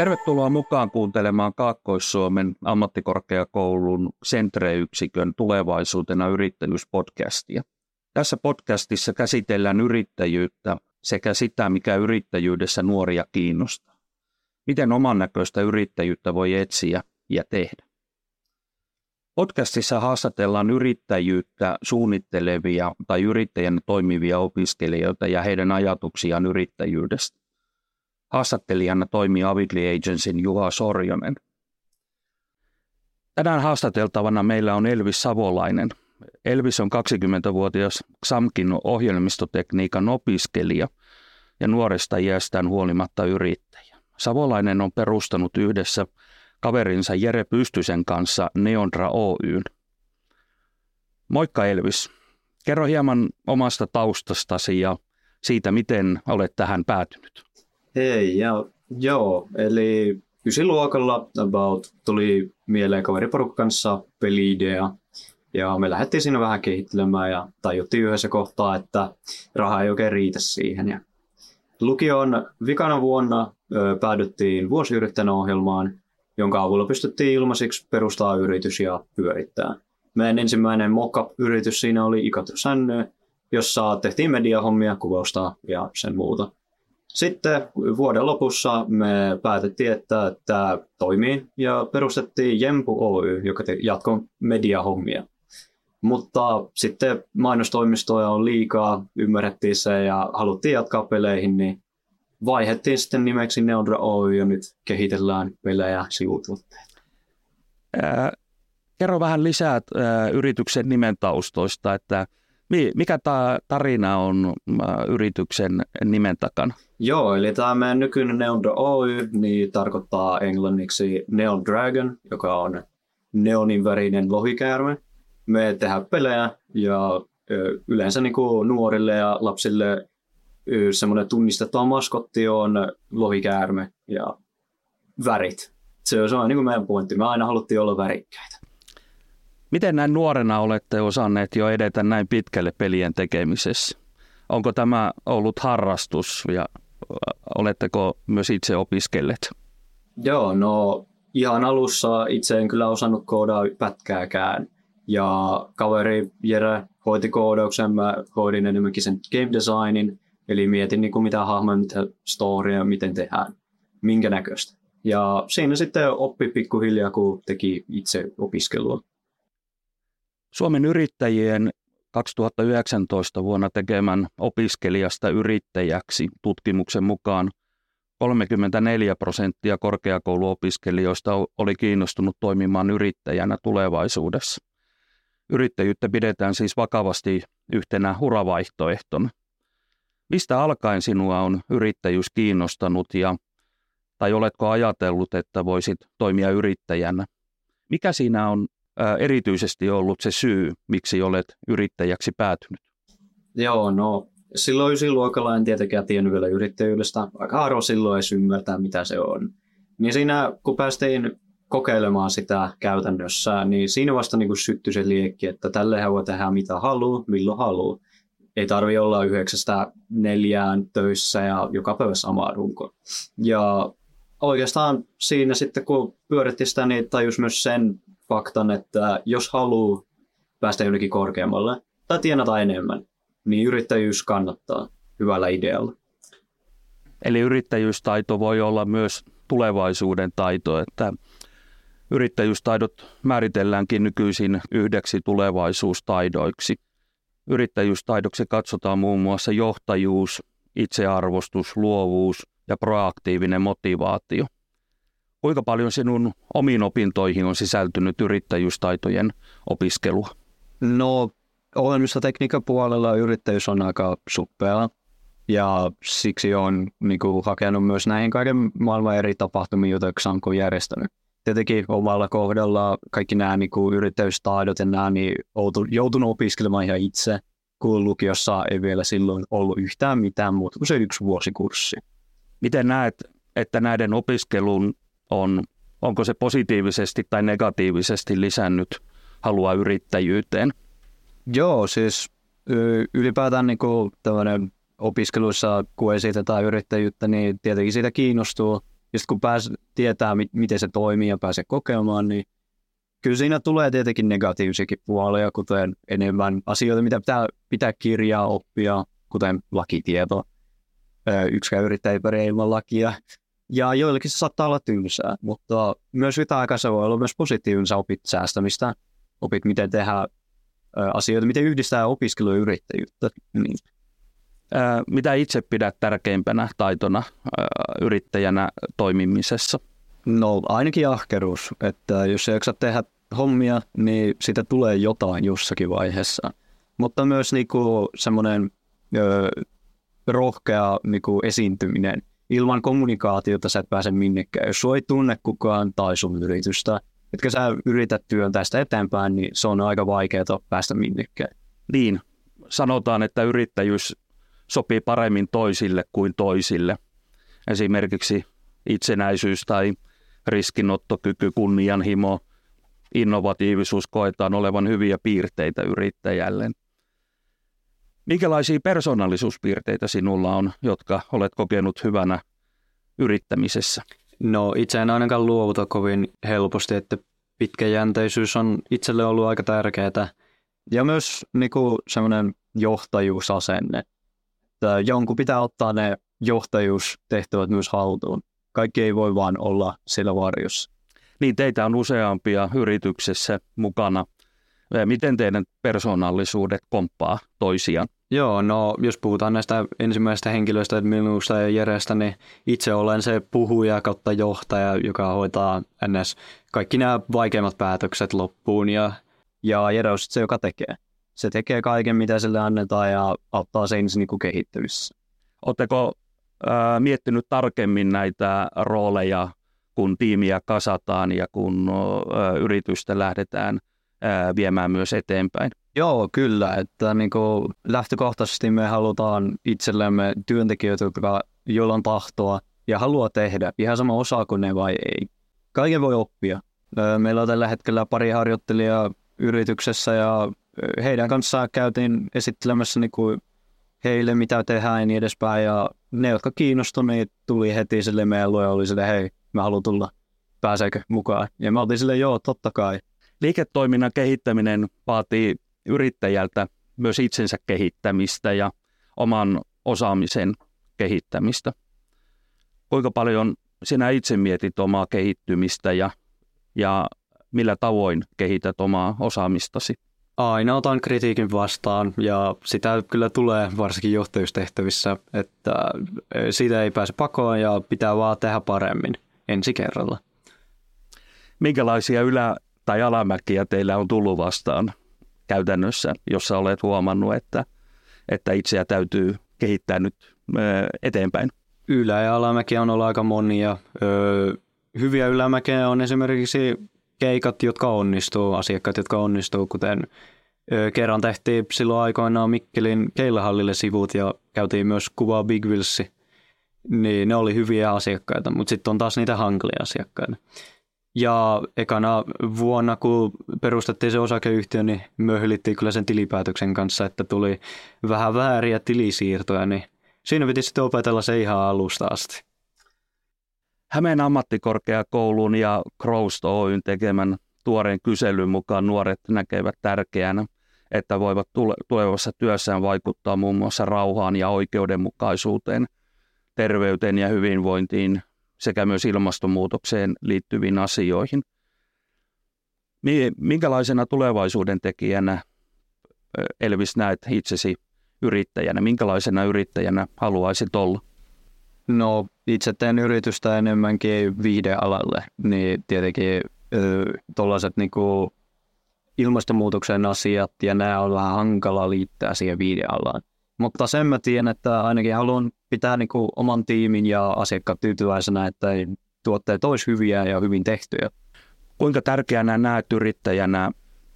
Tervetuloa mukaan kuuntelemaan Kaakkois-Suomen ammattikorkeakoulun Sentre-yksikön tulevaisuutena yrittäjyyspodcastia. Tässä podcastissa käsitellään yrittäjyyttä sekä sitä, mikä yrittäjyydessä nuoria kiinnostaa. Miten oman näköistä yrittäjyyttä voi etsiä ja tehdä. Podcastissa haastatellaan yrittäjyyttä suunnittelevia tai yrittäjän toimivia opiskelijoita ja heidän ajatuksiaan yrittäjyydestä. Haastattelijana toimii Avidli Agencyn Juha Sorjonen. Tänään haastateltavana meillä on Elvis Savolainen. Elvis on 20-vuotias XAMKin ohjelmistotekniikan opiskelija ja nuoresta iästään huolimatta yrittäjä. Savolainen on perustanut yhdessä kaverinsa Jere Pystysen kanssa Neondra Oyn. Moikka Elvis. Kerro hieman omasta taustastasi ja siitä, miten olet tähän päätynyt. Hei, ja joo, eli ysiluokalla about tuli mieleen kaveriporukka kanssa peliidea, ja me lähdettiin siinä vähän kehittelemään ja tajuttiin yhdessä kohtaa, että raha ei oikein riitä siihen. Ja lukion vikana vuonna ö, päädyttiin vuosiyrittäjän ohjelmaan, jonka avulla pystyttiin ilmaisiksi perustaa yritys ja pyörittää. Meidän ensimmäinen mockup-yritys siinä oli Ikato jossa tehtiin mediahommia, kuvausta ja sen muuta. Sitten vuoden lopussa me päätettiin, että tämä toimii ja perustettiin Jempu Oy, joka jatkoi mediahommia. Mutta sitten mainostoimistoja on liikaa, ymmärrettiin se ja haluttiin jatkaa peleihin, niin vaihettiin sitten nimeksi Neodra Oy ja nyt kehitellään pelejä sivutuotteita. kerro vähän lisää ää, yrityksen nimen taustoista, että mikä tämä tarina on ää, yrityksen nimen takana? Joo, eli tämä meidän nykyinen Neon Oy niin tarkoittaa englanniksi Neon Dragon, joka on neonin värinen lohikäärme. Me tehdään pelejä ja yleensä niin kuin nuorille ja lapsille semmoinen tunnistettava maskotti on lohikäärme ja värit. Se on, niin kuin meidän pointti. Me aina haluttiin olla värikkäitä. Miten näin nuorena olette osanneet jo edetä näin pitkälle pelien tekemisessä? Onko tämä ollut harrastus ja oletteko myös itse opiskelleet? Joo, no ihan alussa itse en kyllä osannut koodaa pätkääkään. Ja kaveri Jere hoiti koodauksen, mä hoidin enemmänkin sen game designin, eli mietin niin kuin mitä hahmoja, mitä storya, miten tehdään, minkä näköistä. Ja siinä sitten oppi pikkuhiljaa, kun teki itse opiskelua. Suomen yrittäjien 2019 vuonna tekemän opiskelijasta yrittäjäksi tutkimuksen mukaan 34 prosenttia korkeakouluopiskelijoista oli kiinnostunut toimimaan yrittäjänä tulevaisuudessa. Yrittäjyyttä pidetään siis vakavasti yhtenä uravaihtoehtona. Mistä alkaen sinua on yrittäjyys kiinnostanut ja tai oletko ajatellut, että voisit toimia yrittäjänä? Mikä siinä on erityisesti ollut se syy, miksi olet yrittäjäksi päätynyt? Joo, no silloin luokalla en tietenkään tiennyt vielä yrittäjyydestä. Aika harvoin silloin edes ymmärtää, mitä se on. Niin siinä, kun päästiin kokeilemaan sitä käytännössä, niin siinä vasta niin syttyi se liekki, että tälleen voi tehdä mitä haluaa, milloin haluaa. Ei tarvi olla yhdeksästä neljään töissä ja joka päivä sama runko. Ja oikeastaan siinä sitten, kun pyöritti sitä, niin tajus myös sen faktan, että jos haluaa päästä jonnekin korkeammalle tai tienata enemmän, niin yrittäjyys kannattaa hyvällä idealla. Eli yrittäjyystaito voi olla myös tulevaisuuden taito, että yrittäjyystaidot määritelläänkin nykyisin yhdeksi tulevaisuustaidoiksi. Yrittäjyystaidoksi katsotaan muun muassa johtajuus, itsearvostus, luovuus ja proaktiivinen motivaatio – Kuinka paljon sinun omiin opintoihin on sisältynyt yrittäjyystaitojen opiskelua? No ohjelmistotekniikan puolella yrittäjyys on aika suppea ja siksi on niin kuin, hakenut myös näihin kaiken maailman eri tapahtumiin, joita Xanko on järjestänyt. Tietenkin omalla kohdalla kaikki nämä niin kuin, yrittäjyystaidot ja nämä, niin joutunut opiskelemaan ihan itse, kun lukiossa ei vielä silloin ollut yhtään mitään muuta kuin se yksi vuosikurssi. Miten näet, että näiden opiskelun on, onko se positiivisesti tai negatiivisesti lisännyt halua yrittäjyyteen? Joo, siis ylipäätään niin kuin opiskeluissa, kun esitetään yrittäjyyttä, niin tietenkin siitä kiinnostuu Ja sitten kun pääs, tietää, mit, miten se toimii ja pääsee kokemaan, niin kyllä siinä tulee tietenkin negatiivisiakin puolia, kuten enemmän asioita, mitä pitää, pitää kirjaa oppia, kuten lakitieto. Yksikään yrittäjä ei ilman lakia. Ja joillekin se saattaa olla tylsää, mutta myös yhtä se voi olla myös positiivinen, sä opit säästämistä, opit miten tehdä asioita, miten yhdistää opiskelu ja yrittäjyyttä. Niin. Mitä itse pidät tärkeimpänä taitona yrittäjänä toimimisessa? No ainakin ahkeruus, että jos ei jaksa tehdä hommia, niin sitä tulee jotain jossakin vaiheessa. Mutta myös niinku semmoinen rohkea niinku esiintyminen. Ilman kommunikaatiota sä et pääse minnekään. Jos sua ei tunne kukaan tai sun yritystä, etkä sä yrität työntää sitä eteenpäin, niin se on aika vaikeaa päästä minnekään. Niin, sanotaan, että yrittäjyys sopii paremmin toisille kuin toisille. Esimerkiksi itsenäisyys tai riskinottokyky, kunnianhimo, innovatiivisuus koetaan olevan hyviä piirteitä yrittäjälle. Minkälaisia persoonallisuuspiirteitä sinulla on, jotka olet kokenut hyvänä yrittämisessä? No itse en ainakaan luovuta kovin helposti, että pitkäjänteisyys on itselle ollut aika tärkeää. Ja myös niin semmoinen johtajuusasenne. Että jonkun pitää ottaa ne johtajuustehtävät myös haltuun. Kaikki ei voi vaan olla siellä varjossa. Niin, teitä on useampia yrityksessä mukana. Miten teidän persoonallisuudet komppaa toisiaan? Joo, no jos puhutaan näistä ensimmäistä henkilöistä, minusta ja Jerestä, niin itse olen se puhuja kautta johtaja, joka hoitaa ns. kaikki nämä vaikeimmat päätökset loppuun ja, ja Jere on se, joka tekee. Se tekee kaiken, mitä sille annetaan ja auttaa sen niin kehittymisessä. Oletteko äh, miettinyt tarkemmin näitä rooleja, kun tiimiä kasataan ja kun äh, yritystä lähdetään äh, viemään myös eteenpäin? Joo, kyllä. Että niin kuin lähtökohtaisesti me halutaan itsellemme työntekijöitä, jotka, joilla on tahtoa ja haluaa tehdä, ihan sama osaako ne vai ei. Kaiken voi oppia. Meillä on tällä hetkellä pari harjoittelijaa yrityksessä ja heidän kanssaan käytiin esittelemässä niin kuin heille, mitä tehdään ja niin edespäin. Ja ne, jotka kiinnostuneet, tuli heti sille meidän luo oli sille, hei, mä haluan tulla, pääseekö mukaan? Ja mä oltiin sille, joo, totta kai. Liiketoiminnan kehittäminen vaatii yrittäjältä myös itsensä kehittämistä ja oman osaamisen kehittämistä. Kuinka paljon sinä itse mietit omaa kehittymistä ja, ja millä tavoin kehität omaa osaamistasi? Aina otan kritiikin vastaan ja sitä kyllä tulee varsinkin johtajustehtävissä, että siitä ei pääse pakoon ja pitää vaan tehdä paremmin ensi kerralla. Minkälaisia ylä- tai alamäkiä teillä on tullut vastaan käytännössä, jossa olet huomannut, että, että itseä täytyy kehittää nyt eteenpäin? Ylä- ja alamäkiä on ollut aika monia. hyviä ylämäkeä on esimerkiksi keikat, jotka onnistuu, asiakkaat, jotka onnistuu, kuten kerran tehtiin silloin aikoinaan Mikkelin keilahallille sivut ja käytiin myös kuvaa Big Willsi. Niin ne oli hyviä asiakkaita, mutta sitten on taas niitä hankalia asiakkaita. Ja ekana vuonna, kun perustettiin se osakeyhtiö, niin möhlittiin kyllä sen tilipäätöksen kanssa, että tuli vähän vääriä tilisiirtoja, niin siinä piti sitten opetella se ihan alusta asti. Hämeen ammattikorkeakoulun ja Crowst Oyn tekemän tuoreen kyselyn mukaan nuoret näkevät tärkeänä, että voivat tulevassa työssään vaikuttaa muun muassa rauhaan ja oikeudenmukaisuuteen, terveyteen ja hyvinvointiin sekä myös ilmastonmuutokseen liittyviin asioihin. Minkälaisena tulevaisuuden tekijänä Elvis näet itsesi yrittäjänä? Minkälaisena yrittäjänä haluaisit olla? No itse teen yritystä enemmänkin viihdealalle, niin tietenkin tuollaiset niinku ilmastonmuutoksen asiat ja nämä on vähän hankala liittää siihen viihdealaan. Mutta sen mä tiedän, että ainakin haluan pitää niinku oman tiimin ja asiakkaat tyytyväisenä, että tuotteet olisi hyviä ja hyvin tehtyjä. Kuinka tärkeänä näet yrittäjänä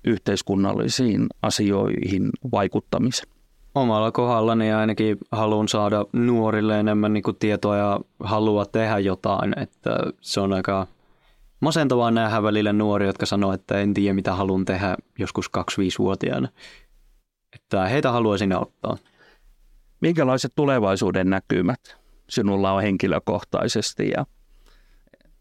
yhteiskunnallisiin asioihin vaikuttamisen? Omalla kohdallani ainakin haluan saada nuorille enemmän niin kuin tietoa ja halua tehdä jotain. Että se on aika masentavaa nähdä välillä nuoria, jotka sanoo, että en tiedä mitä haluan tehdä joskus 2-5-vuotiaana. Että heitä haluaisin auttaa. Minkälaiset tulevaisuuden näkymät sinulla on henkilökohtaisesti ja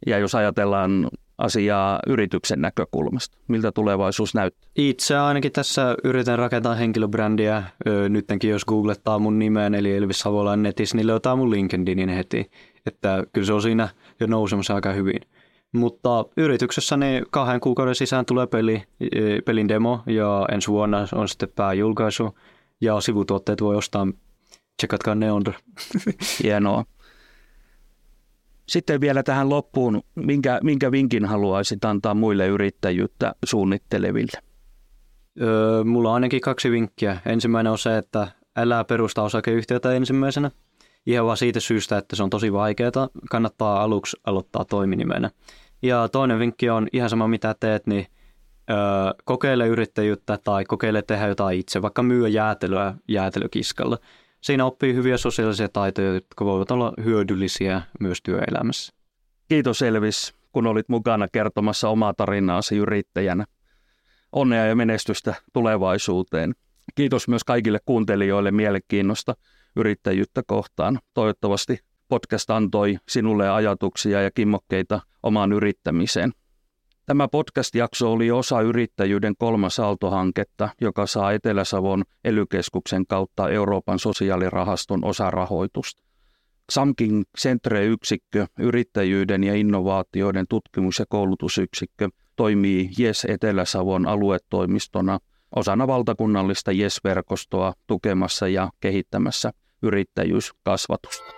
Ja jos ajatellaan asiaa yrityksen näkökulmasta, miltä tulevaisuus näyttää? Itse ainakin tässä yritän rakentaa henkilöbrändiä. Nytkin jos googlettaa mun nimeen, eli Elvis Savolainen netissä, niin löytää mun LinkedInin heti. Että kyllä se on siinä jo nousemassa aika hyvin. Mutta yrityksessä niin kahden kuukauden sisään tulee peli, pelin demo ja ensi vuonna on sitten pääjulkaisu ja sivutuotteet voi ostaa. Tsekatkaa ne on. Hienoa. Sitten vielä tähän loppuun, minkä, minkä vinkin haluaisit antaa muille yrittäjyyttä suunnitteleville? Öö, mulla on ainakin kaksi vinkkiä. Ensimmäinen on se, että älä perusta osakeyhtiötä ensimmäisenä. Ihan vaan siitä syystä, että se on tosi vaikeaa. Kannattaa aluksi aloittaa toiminimenä. Ja toinen vinkki on ihan sama mitä teet, niin öö, kokeile yrittäjyyttä tai kokeile tehdä jotain itse, vaikka myy jäätelyä jäätelökiskalla siinä oppii hyviä sosiaalisia taitoja, jotka voivat olla hyödyllisiä myös työelämässä. Kiitos Elvis, kun olit mukana kertomassa omaa tarinaasi yrittäjänä. Onnea ja menestystä tulevaisuuteen. Kiitos myös kaikille kuuntelijoille mielenkiinnosta yrittäjyyttä kohtaan. Toivottavasti podcast antoi sinulle ajatuksia ja kimmokkeita omaan yrittämiseen. Tämä podcast-jakso oli osa yrittäjyyden kolmas aaltohanketta, joka saa Etelä-Savon elykeskuksen kautta Euroopan sosiaalirahaston osarahoitusta. Samkin Centre-yksikkö, yrittäjyyden ja innovaatioiden tutkimus- ja koulutusyksikkö, toimii Yes Etelä-Savon aluetoimistona osana valtakunnallista Yes-verkostoa tukemassa ja kehittämässä yrittäjyyskasvatusta.